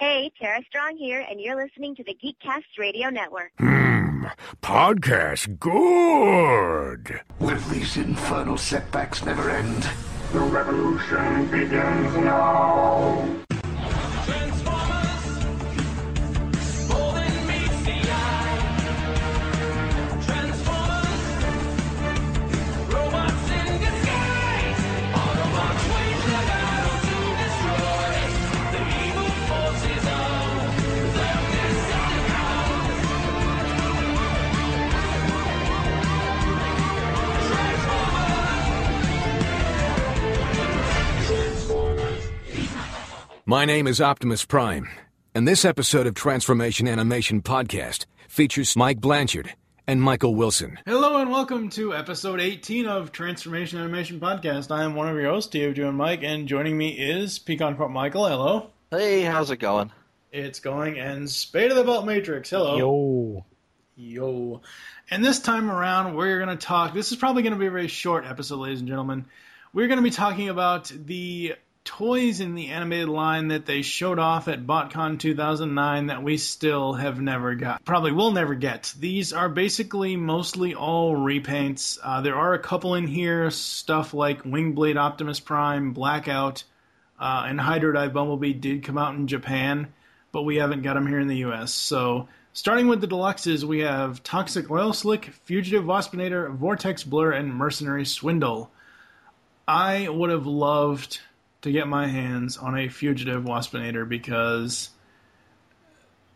Hey, Tara Strong here, and you're listening to the Geekcast Radio Network. Hmm. Podcast good. Will these infernal setbacks never end? The revolution begins now. My name is Optimus Prime, and this episode of Transformation Animation Podcast features Mike Blanchard and Michael Wilson. Hello and welcome to episode 18 of Transformation Animation Podcast. I am one of your hosts, Dave and Mike, and joining me is Pecan Crop Michael. Hello. Hey, how's it going? It's going, and Spade of the Bolt Matrix. Hello. Yo. Yo. And this time around, we're going to talk. This is probably going to be a very short episode, ladies and gentlemen. We're going to be talking about the toys in the animated line that they showed off at BotCon 2009 that we still have never got. Probably will never get. These are basically mostly all repaints. Uh, there are a couple in here, stuff like Wingblade Optimus Prime, Blackout, uh, and Hydro Dive Bumblebee did come out in Japan, but we haven't got them here in the US. So, starting with the deluxes, we have Toxic Oil Slick, Fugitive Waspinator, Vortex Blur, and Mercenary Swindle. I would have loved to get my hands on a fugitive Waspinator because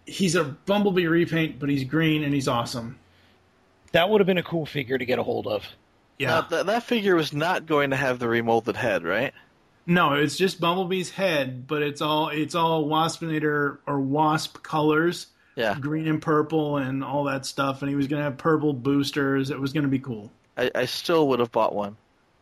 he's a Bumblebee repaint, but he's green and he's awesome. That would have been a cool figure to get a hold of. Yeah, now, th- that figure was not going to have the remolded head, right? No, it's just Bumblebee's head, but it's all it's all Waspinator or Wasp colors. Yeah, green and purple and all that stuff. And he was going to have purple boosters. It was going to be cool. I, I still would have bought one.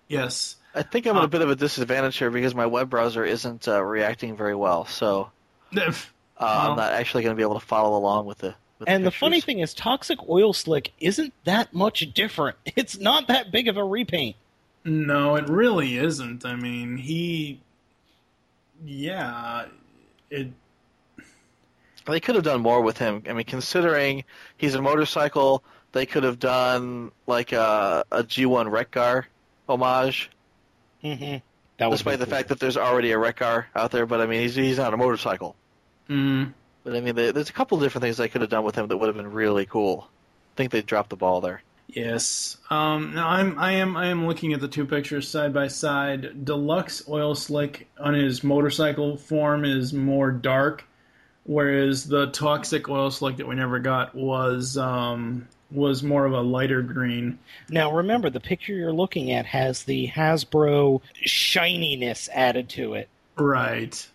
Yes. I think I'm at a bit of a disadvantage here because my web browser isn't uh, reacting very well, so uh, I'm not actually going to be able to follow along with the. With and the, the funny thing is, Toxic Oil Slick isn't that much different. It's not that big of a repaint. No, it really isn't. I mean, he, yeah, it. They could have done more with him. I mean, considering he's a motorcycle, they could have done like a, a G1 Wreck-Gar homage. Mm-hmm. Despite the cool. fact that there's already a Wreck-Gar out there, but I mean, he's he's not a motorcycle. Mm. But I mean, they, there's a couple different things they could have done with him that would have been really cool. I think they dropped the ball there. Yes. Um, now I'm I am I am looking at the two pictures side by side. Deluxe oil slick on his motorcycle form is more dark, whereas the toxic oil slick that we never got was um, was more of a lighter green. Now remember, the picture you're looking at has the Hasbro shininess added to it. Right.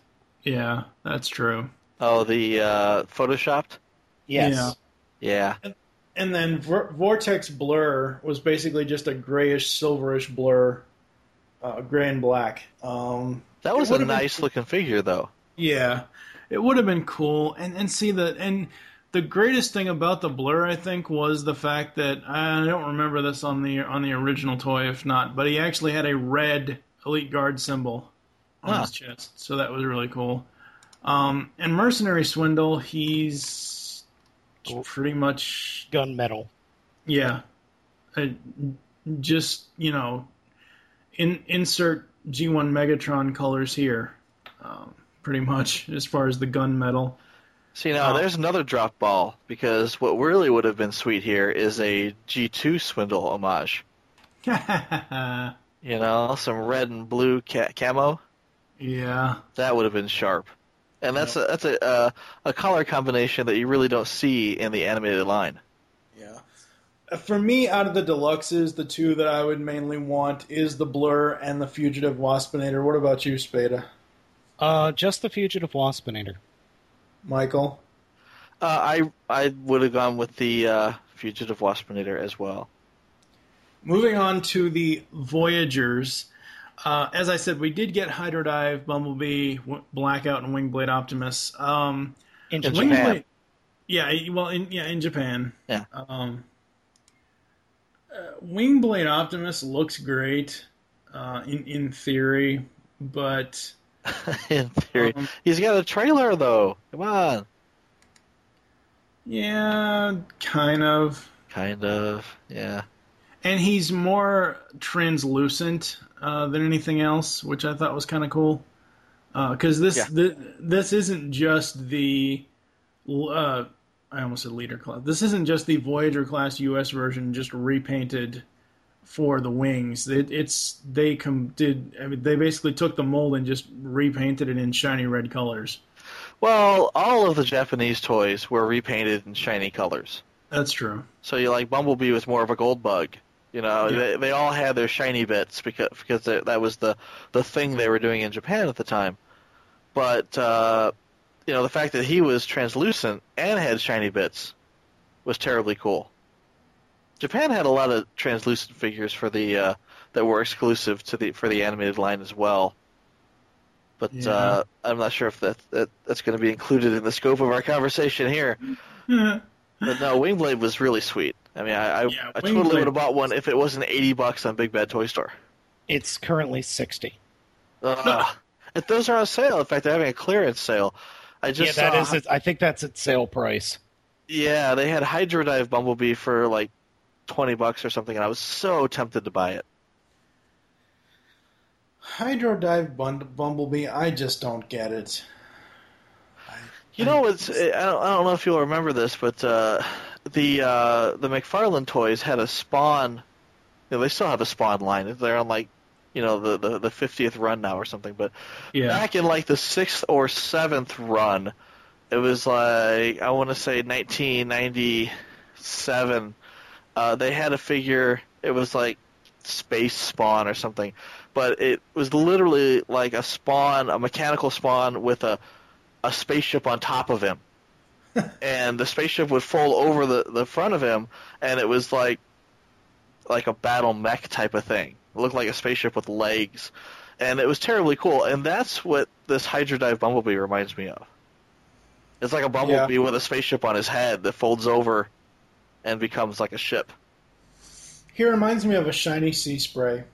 Yeah, that's true. Oh, the uh, photoshopped. Yes. Yeah. Yeah. And, and then Vor- Vortex Blur was basically just a grayish, silverish blur, uh, gray and black. Um, that was a nice been, looking figure, though. Yeah, it would have been cool. And and see the and the greatest thing about the blur, I think, was the fact that I don't remember this on the on the original toy, if not, but he actually had a red Elite Guard symbol on huh. his chest, so that was really cool. Um, and Mercenary Swindle, he's pretty much gunmetal. Yeah, I, just you know, in insert G1 Megatron colors here. Um, pretty much, as far as the gunmetal. See now, there's another drop ball because what really would have been sweet here is a G2 swindle homage. You know, some red and blue ca- camo. Yeah, that would have been sharp. And that's a, that's a uh, a color combination that you really don't see in the animated line. Yeah. Uh, For me, out of the deluxes, the two that I would mainly want is the Blur and the Fugitive Waspinator. What about you, Spada? Uh, just the Fugitive Waspinator. Michael? Uh, I I would have gone with the uh, Fugitive Waspinator as well. Moving on to the Voyagers. Uh, as I said, we did get Hydrodive, Bumblebee, w- Blackout, and Wingblade Optimus. Um, In In Japan. Japan. yeah, well, in, yeah, in Japan. Yeah. Um, uh, Wingblade Optimus looks great uh, in in theory, but in theory, Um, he's got a trailer though. Come on, yeah, kind of. kind of. Yeah. And he's more translucent uh, than anything else, which I thought was kind of cool. Because this Yeah. thi- this isn't just the uh, I almost said leader class. This isn't just the Voyager class U.S. version, just repainted for the wings. It, it's they com- did I mean, they basically took the mold and just repainted it in shiny red colors. Well, all of the Japanese toys were repainted in shiny colors. That's true. So you like Bumblebee was more of a gold bug. You know, Yeah. they, they all had their shiny bits because because they, that was the the thing they were doing in Japan at the time. But uh, you know, the fact that he was translucent and had shiny bits was terribly cool. Japan had a lot of translucent figures for the uh, that were exclusive to the for the animated line as well. But Yeah. uh, I'm not sure if that, that that's going to be included in the scope of our conversation here. But no, Wingblade was really sweet. I mean, I, I, Yeah, I totally would have bought one if it wasn't eighty bucks on Big Bad Toy Store. It's currently 60. Ugh. If those are on sale. In fact, they're having a clearance sale. I Yeah, just that saw, is. Its, I think that's its sale price. Yeah, they had Hydro Dive Bumblebee for like twenty bucks or something, and I was so tempted to buy it. Hydrodive Bund- Bumblebee, I just don't get it. You know, it's I don't, I don't know if you'll remember this, but uh, the uh, the McFarlane toys had a Spawn. You know, they still have a Spawn line. They're on like, you know, the the the fiftieth run now or something. But Yeah. back in like the sixth or seventh run, it was like I want to say 1997. Uh, they had a figure. It was like Space Spawn or something, but it was literally like a spawn, a mechanical spawn with a a spaceship on top of him. and the spaceship would fold over the, the front of him and it was like like a battle mech type of thing. It looked like a spaceship with legs. And it was terribly cool. And that's what this Hydrodive Bumblebee reminds me of. It's like a bumblebee with a spaceship on his head that folds over and becomes like a ship. He reminds me of a shiny sea spray.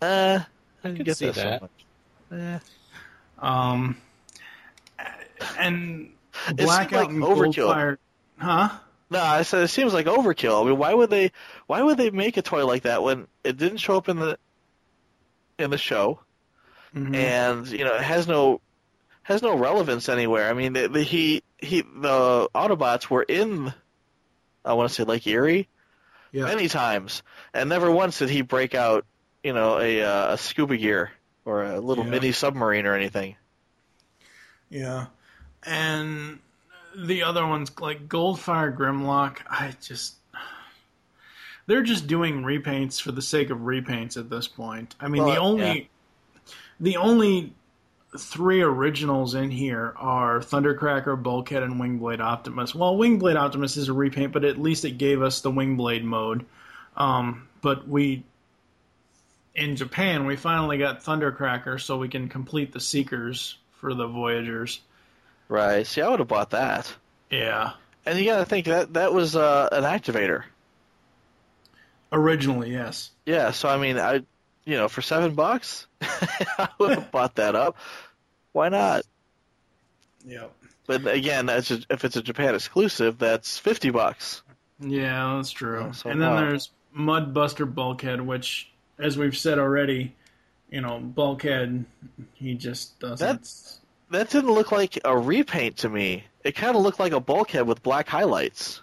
Uh, I didn't could get see that so much. Eh. Um, and seemed blackout like and overkill. Goldfire, huh? No, I said it seems like overkill. I mean, why would they? Why would they make a toy like that when it didn't show up in the in the show, Mhm. and you know it has no has no relevance anywhere? I mean, the, the, he he the Autobots were in I want to say Lake Erie yeah. many times, and never once did he break out you know a uh, a scuba gear or a little Yeah. mini submarine or anything. Yeah, and the other ones like Goldfire Grimlock, I just they're just doing repaints for the sake of repaints at this point. I mean, the Well, only the only three originals in here are Thundercracker, Bulkhead, and Wingblade Optimus. Well, Wingblade Optimus is a repaint, but at least it gave us the Wingblade mode. Um, but we in Japan we finally got Thundercracker, so we can complete the Seekers for the Voyagers. Right. See, I would have bought that. Yeah, And you got to think that that was uh, an activator. originally, yes. Yeah, so I mean, I, you know, for seven bucks, I would have bought that up. Why not? Yep. But again, that's a, if it's a Japan exclusive, that's fifty bucks. Yeah, that's true. Oh, so and then wow. there's Mudbuster Bulkhead, which, as we've said already, you know, Bulkhead, he just doesn't. That's that didn't look like a repaint to me. It kind of looked like a bulkhead with black highlights.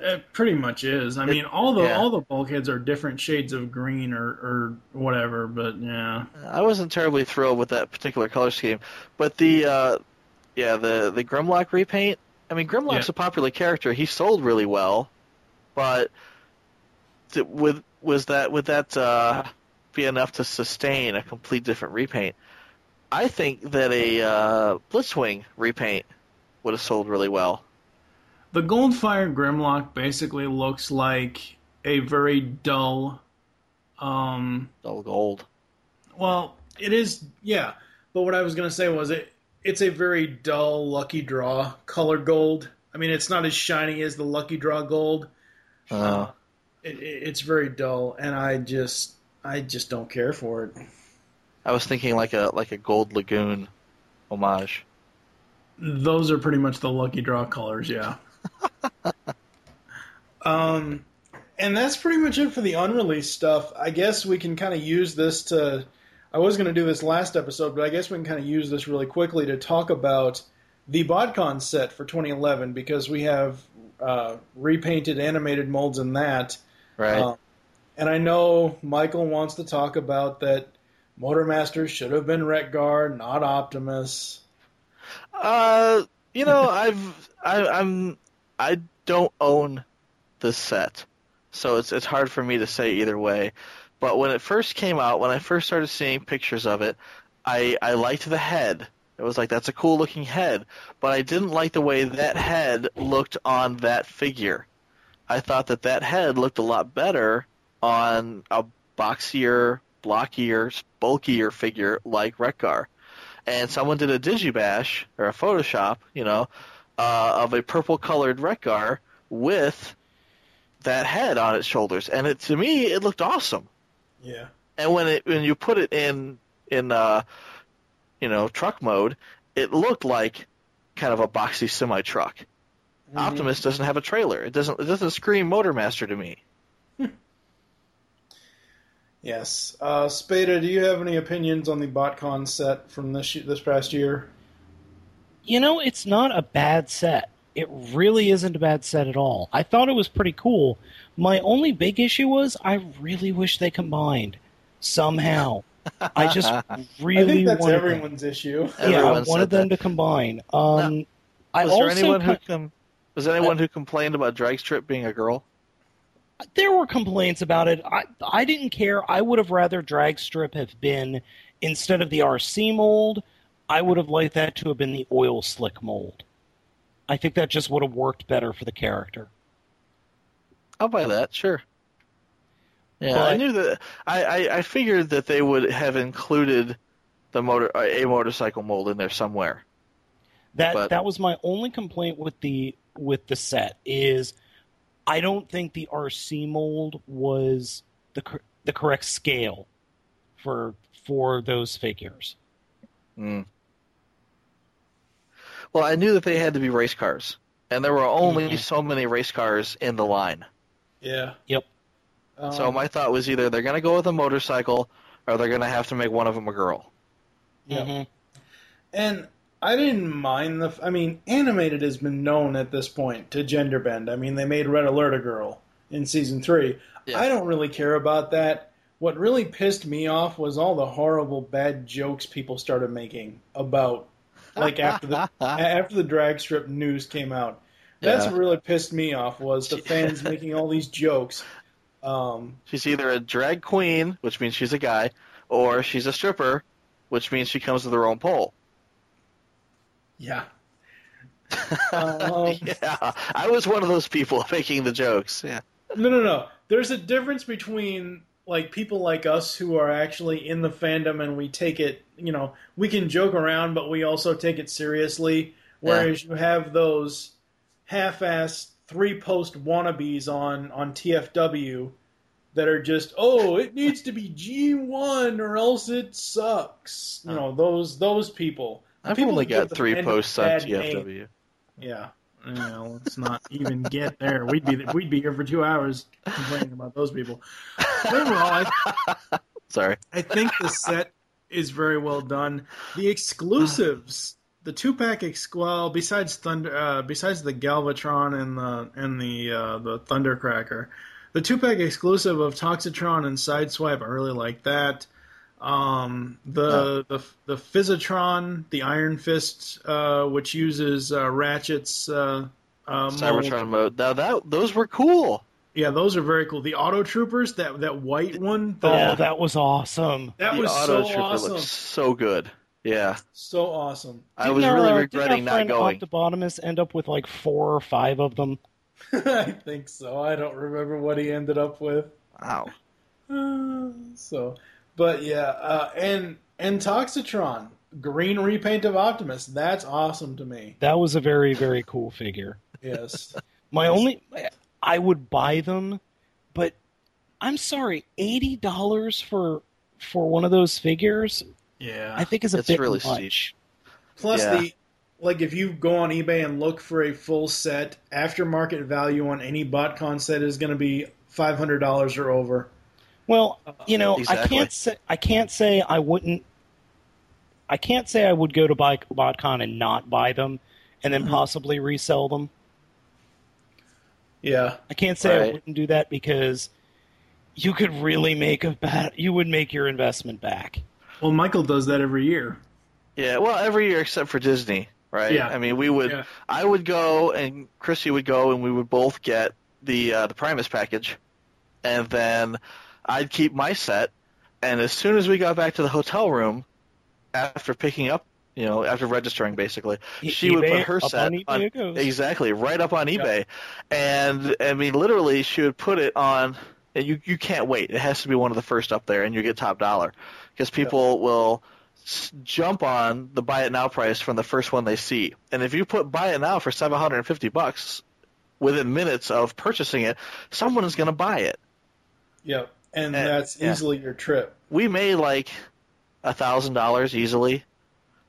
It pretty much is. I mean, all the yeah. all the bulkheads are different shades of green or or whatever. But yeah, I wasn't terribly thrilled with that particular color scheme, but the uh, yeah the the Grimlock repaint. I mean, Grimlock's Yeah. a popular character. He sold really well, but th- with was that would that uh, be enough to sustain a complete different repaint? I think that a uh, Blitzwing repaint would have sold really well. The Goldfire Grimlock basically looks like a very dull. Um, Dull gold. well, it is, yeah. But what I was gonna say was it. It's a very dull Lucky Draw color gold. I mean, it's not as shiny as the Lucky Draw gold. Uh, It, it, it's very dull, and I just, I just don't care for it. I was thinking like a like a gold lagoon homage. Those are pretty much the lucky draw colors, yeah. Um, and that's pretty much it for the unreleased stuff. I guess we can kind of use this to. I was going to do this last episode, but I guess we can kind of use this really quickly to talk about the BotCon set for 2011 because we have uh, repainted animated molds in that. Right. Um, and I know Michael wants to talk about that Motormaster should have been Wreck-Gar, not Optimus. Uh, you know, I've I, I'm I don't own the set, so it's it's hard for me to say either way. But when it first came out, when I first started seeing pictures of it, I I liked the head. It was like that's a cool looking head, but I didn't like the way that head looked on that figure. I thought that that head looked a lot better on a boxier, blockier, bulkier figure like Wreck-Gar and someone did a digibash or a Photoshop, you know, uh, of a purple colored Wreck-Gar with that head on its shoulders, and it to me it looked awesome. Yeah. And when it when you put it in in uh, you know truck mode, it looked like kind of a boxy semi truck. Optimus doesn't have a trailer. It doesn't it doesn't scream Motormaster to me. Yes. Uh, Spada, do you have any opinions on the BotCon set from this this past year? You know, it's not a bad set. It really isn't a bad set at all. I thought it was pretty cool. My only big issue was I really wish they combined somehow. I just really I think that's wanted them. everyone's issue. Yeah, Everyone said wanted them that. to combine. Um, I Was also there anyone who com- was there anyone who complained about Dragstrip being a girl? there were complaints about it. I I didn't care. I would have rather drag strip have been instead of the RC mold. I would have liked that to have been the oil slick mold. I think that just would have worked better for the character. I'll buy that, sure. Yeah, But- I knew that. I, I, I figured that they would have included the motor a motorcycle mold in there somewhere. That But- that was my only complaint with the with the set is I don't think the RC mold was the the correct scale for for those figures. Mm. Well, I knew that they had to be race cars, and there were only Mhm. so many race cars in the line. Yeah. Yep. Um, so my thought was either they're going to go with a motorcycle, or they're going to have to make one of them a girl. Yeah. Mhm. And I didn't mind the. I mean, animated has been known at this point to gender bend. I mean, they made Red Alert a girl in season three. Yeah. I don't really care about that. What really pissed me off was all the horrible bad jokes people started making about, like after the after the drag strip news came out. That's Yeah. what really pissed me off was the fans making all these jokes. Um, She's either a drag queen, which means she's a guy, or she's a stripper, which means she comes with her own pole. yeah. Um, yeah, I was one of those people making the jokes. Yeah. No, no, no. There's a difference between like people like us who are actually in the fandom and we take it, you know, we can joke around, but we also take it seriously. Whereas you have those half-ass three-post wannabes on on TFW that are just, oh, it needs to be G1 or else it sucks. You know, those those people. I've People only got three posts on bad name. TFW. Yeah. You know, let's not even get there. We'd be we'd be here for two hours complaining about those people. But overall, I, Sorry. I think the set is very well done. The exclusives, the two pack ex well, besides Thunder, uh, besides the Galvatron and the and the uh, the Thundercracker, the two pack exclusive of Toxitron and Sideswipe, I really like that. Um, the the the Physitron, the Iron Fist, uh, which uses uh, Ratchet's uh, uh, mold. Cybertron mode. Now that those were cool. Yeah, those are very cool. The Auto Troopers, that that white one, the- Oh, that was awesome. that the was Auto so Trooper awesome, looks so good. Yeah, so awesome. I was Didn't really our, uh, regretting didn't our not friend going. Octobotamus end up with like four or five of them. I think so. I don't remember what he ended up with. Wow. Uh, so, but yeah, uh, and and Toxitron, green repaint of Optimus. That's awesome to me. That was a very very cool figure. Yes. My only, I would buy them, but I'm sorry, eighty dollars for for one of those figures, yeah. I think is a It's bit really much. Plus Yeah. the like if you go on eBay and look for a full set, aftermarket value on any BotCon set is going to be five hundred dollars or over. Well, you know, I can't say I can't say I wouldn't. I can't say I would go to buy BotCon and not buy them, and Mm-hmm. then possibly resell them. Yeah. I can't say I wouldn't do that because you could really make a bad. You would make your investment back. Well, Michael does that every year. Yeah, well, every year except for Disney, right? Yeah. I mean, we would, Yeah. I would go, and Chrissy would go, and we would both get the uh, the Primus package, and then I'd keep my set, and as soon as we got back to the hotel room, after picking up, you know, after registering, basically, E- she would put her set on eBay it exactly right up on eBay, and I mean, literally, she would put it on. And you you can't wait. It has to be one of the first up there, and you get top dollar because people will s- jump on the buy it now price from the first one they see. And if you put buy it now for 750 bucks within minutes of purchasing it, someone is going to buy it. Yep. And Uh, that's yeah. easily your trip. We made like a thousand dollars easily.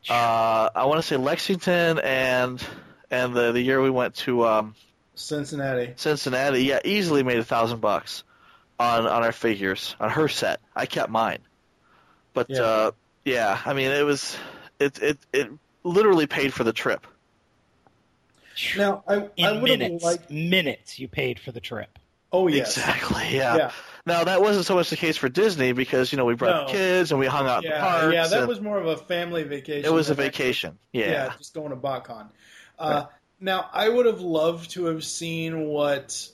Uh, I want to say Lexington and and the the year we went to um, Cincinnati. Cincinnati, yeah, easily made a thousand bucks on on our figures on her set. I kept mine, but Yeah. uh, yeah, I mean it was it it it literally paid for the trip. Now I I In would have minutes, liked. minutes you paid for the trip. Oh yes. Exactly. Yeah. Yeah. Now that wasn't so much the case for Disney because you know we brought No. kids and we hung out in the Yeah, parks. yeah, that was more of a family vacation. it was a than actually- vacation. Yeah. just going to BotCon. Uh, Now, I would have loved to have seen what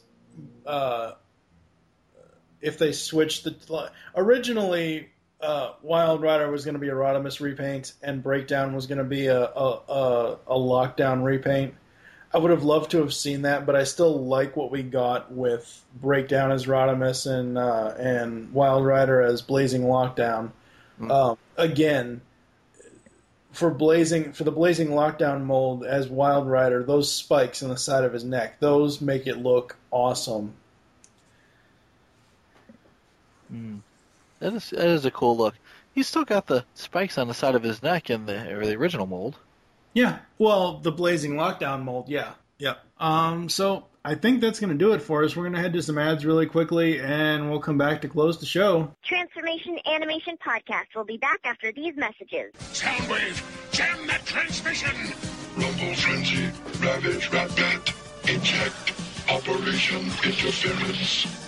uh, if they switched the originally. Uh, Wild Rider was going to be a Rodimus repaint, and Breakdown was going to be a, a, a, a Lockdown repaint. I would have loved to have seen that, but I still like what we got with Breakdown as Rodimus and uh, and Wild Rider as Blazing Lockdown. Um, again, for blazing for the blazing lockdown mold as Wild Rider, those spikes on the side of his neck, those make it look awesome. That is that is a cool look. He's still got the spikes on the side of his neck in the or the original mold. Yeah, well, the blazing lockdown mold, yeah, yeah. Um, so I think that's going to do it for us. We're going to head to some ads really quickly, and we'll come back to close the show. Transformation Animation Podcast will be back after these messages. Soundwave, jam that transmission! Rumble Frenzy, Ravage Rat Bat, Eject, Operation Interference.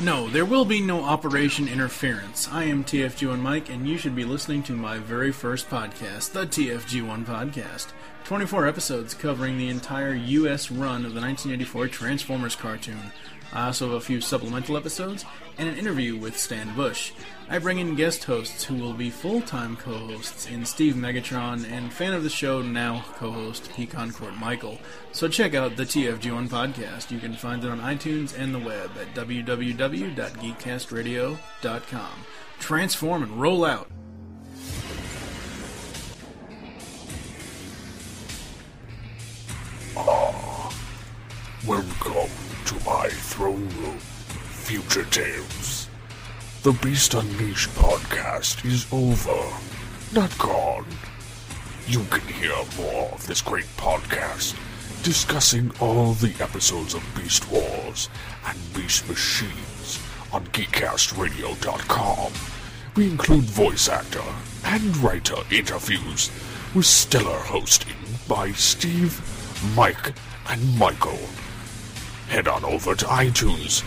No, there will be no Operation Interference. I am TFG1 Mike, and you should be listening to my very first podcast, the TFG1 Podcast. 24 episodes covering the entire U.S. run of the 1984 Transformers cartoon. Uh, I also have a few supplemental episodes and an interview with Stan Bush. I bring in guest hosts who will be full time co hosts in Steve Megatron and fan of the show, now co host Pecan Court Michael. So check out the TFG1 podcast. You can find it on iTunes and the web at www.geekcastradio.com. Transform and roll out. Welcome to my throne room, Future Tales. The Beast Unleashed podcast is over, not gone. You can hear more of this great podcast discussing all the episodes of Beast Wars and Beast Machines on GeekCastRadio.com. We include voice actor and writer interviews with stellar hosting by Steve, Mike, and Michael. Head on over to iTunes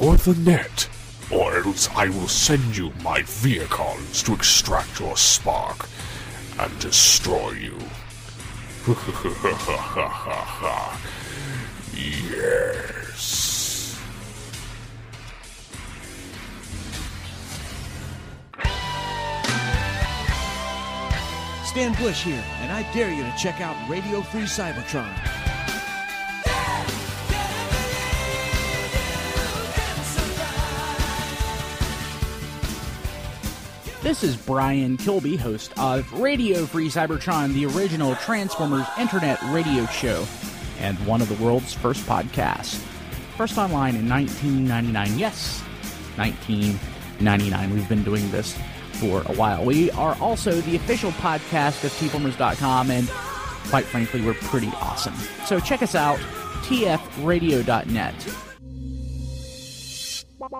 or the net, or else I will send you my vehicles to extract your spark and destroy you. yes. Stan Bush here, and I dare you to check out Radio Free Cybertron. This is Brian Kilby, host of Radio Free Cybertron, the original Transformers internet radio show, and one of the world's first podcasts. First online in 1999. Yes, 1999. We've been doing this for a while. We are also the official podcast of tformers.com, and quite frankly, we're pretty awesome. So check us out, tfradio.net. You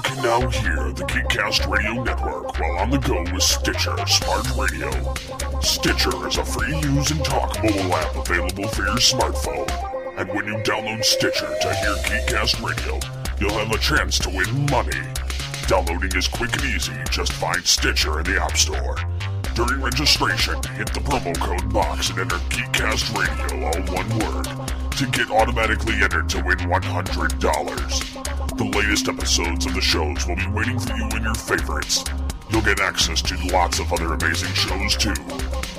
can now hear the Geekcast Radio Network while on the go with Stitcher Smart Radio. Stitcher is a free use and talk mobile app available for your smartphone. And when you download Stitcher to hear Geekcast Radio, you'll have a chance to win money. Downloading is quick and easy. Just find Stitcher in the App Store. During registration, hit the promo code box and enter Geekcast Radio, all one word, to get automatically entered to win $100. The latest episodes of the shows will be waiting for you in your favorites. You'll get access to lots of other amazing shows too.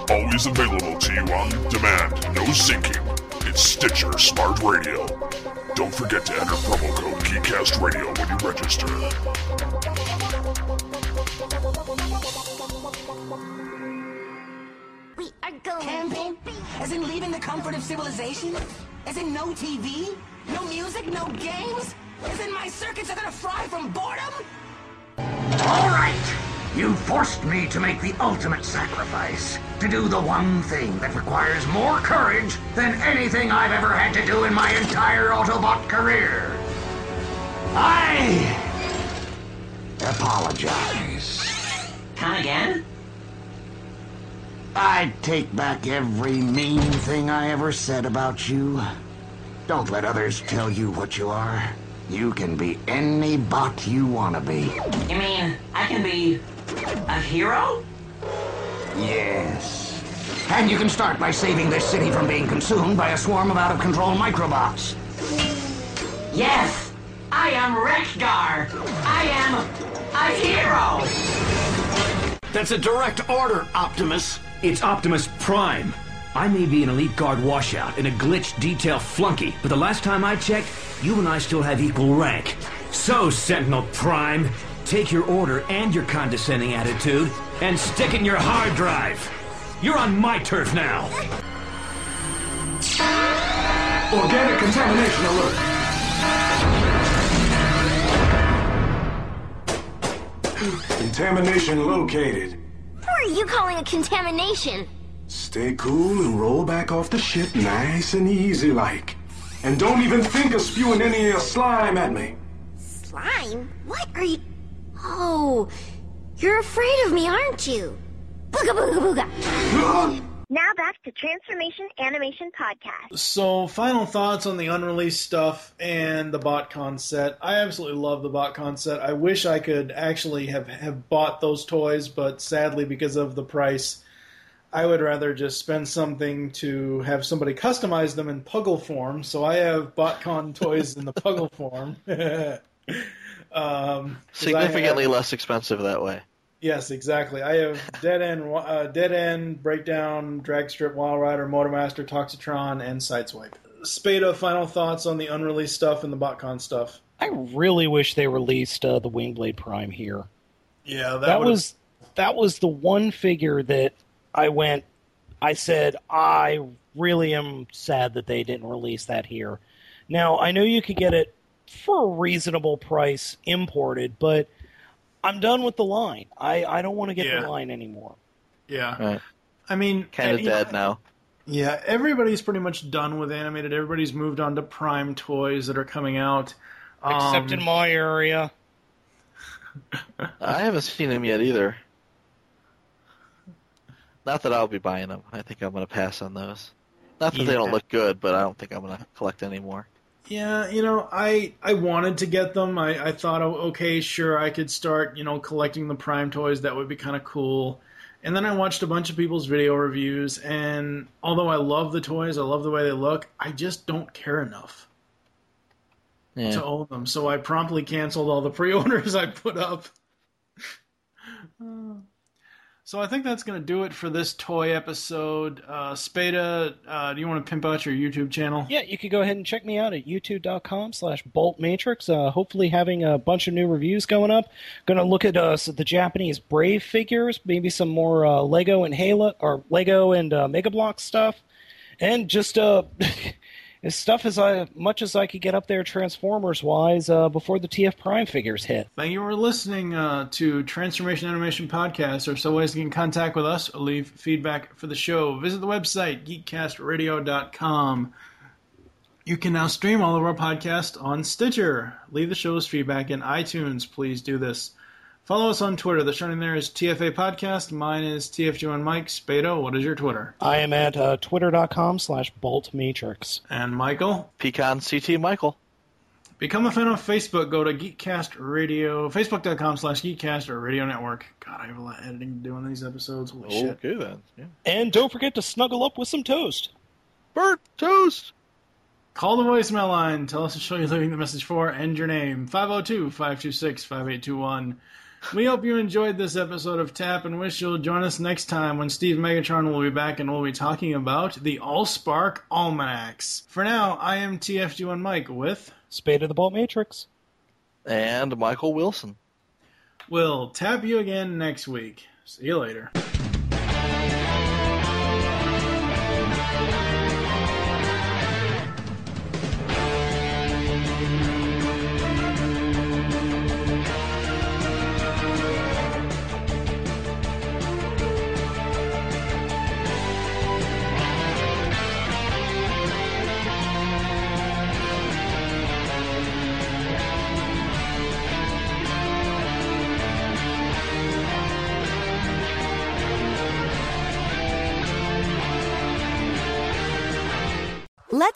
Always available to you on demand, no syncing. It's Stitcher Smart Radio. Don't forget to enter promo code Geekcast Radio when you register. We going camping, as in leaving the comfort of civilization, as in no TV, no music, no games, as in my circuits are gonna fry from boredom. All right. You forced me to make the ultimate sacrifice. To do the one thing that requires more courage than anything I've ever had to do in my entire Autobot career. I apologize. Come again? I take back every mean thing I ever said about you. Don't let others tell you what you are. You can be any bot you want to be. You mean I can be a hero? Yes. And you can start by saving this city from being consumed by a swarm of out-of-control microbots. Yes, I am Wreck-Gar. I am a hero. That's a direct order, Optimus. It's Optimus Prime. I may be an elite guard washout and a glitch detail flunky, but the last time I checked, you and I still have equal rank. So, Sentinel Prime, take your order and your condescending attitude and stick in your hard drive. You're on my turf now. Organic contamination alert. Contamination located. What are you calling a contamination? Stay cool and roll back off the ship nice and easy like. And don't even think of spewing any of your slime at me. Slime? What are you... Oh, you're afraid of me, aren't you? Booga booga booga. Now back to Transformation Animation Podcast. So, final thoughts on the unreleased stuff and the BotCon set. I absolutely love the BotCon set. I wish I could actually have, have bought those toys, but sadly, because of the price, I would rather just spend something to have somebody customize them in Puggle form. So I have BotCon toys in the Puggle form. um, 'cause I Significantly have- less expensive that way. Yes, exactly. I have Dead End, uh, Dead End, Breakdown, Dragstrip, Wild Rider, Motormaster, Toxitron, and Sideswipe. Spada, final thoughts on the unreleased stuff and the BotCon stuff? I really wish they released uh, the Wingblade Prime here. Yeah, that, that would've- was that was the one figure that I went. I said I really am sad that they didn't release that here. Now I know you could get it for a reasonable price imported, but I'm done with the line. I, I don't want to get Yeah. the line anymore. Yeah. I mean, Kind of you know, dead now. Yeah, everybody's pretty much done with animated. Everybody's moved on to Prime toys that are coming out. Except Um, in my area. I haven't seen them yet either. Not that I'll be buying them. I think I'm going to pass on those. Not that they don't look good, but I don't think I'm going to collect any more. Yeah, you know, I I wanted to get them. I, I thought, oh, okay, sure, I could start, you know, collecting the Prime toys. That would be kind of cool. And then I watched a bunch of people's video reviews, and although I love the toys, I love the way they look, I just don't care enough Yeah. to own them. So I promptly canceled all the pre-orders I put up. Oh. So I think that's going to do it for this toy episode. Uh, Spada, uh, do you want to pimp out your YouTube channel? Yeah, you could go ahead and check me out at youtube.com slash boltmatrix. Uh, hopefully having a bunch of new reviews going up. Going to look at uh, the Japanese Brave figures, maybe some more uh, Lego and Halo, or Lego and uh, Mega Block stuff. And just uh, as stuff as I, much as I could get up there Transformers-wise uh, before the TF Prime figures hit. Thank you for listening uh, to Transformation Animation Podcast. There are still ways to get in contact with us or leave feedback for the show. Visit the website, geekcastradio.com. You can now stream all of our podcasts on Stitcher. Leave the show's feedback in iTunes. Please do this. Follow us on Twitter. The show name there is TFA Podcast. Mine is TFG1 Mike. Spado, what is your Twitter? I am at uh, twitter.com slash boltmatrix. And Michael? Pecan CT Michael. Become a fan of Facebook. Go to Geekcast Radio, facebook.com slash Geekcast or Radio Network. God, I have a lot of editing to do on these episodes. Holy shit. Okay then. Yeah. And don't forget to snuggle up with some toast. Bert Toast! Call the voicemail line. Tell us the show you're leaving the message for and your name. 502 526 5821. We hope you enjoyed this episode of Tap and wish you'll join us next time when Steve Megatron will be back and we'll be talking about the Allspark Almanacs. For now, I am TFG1 Mike with Spade of the Bolt Matrix. And Michael Wilson. We'll tap you again next week. See you later.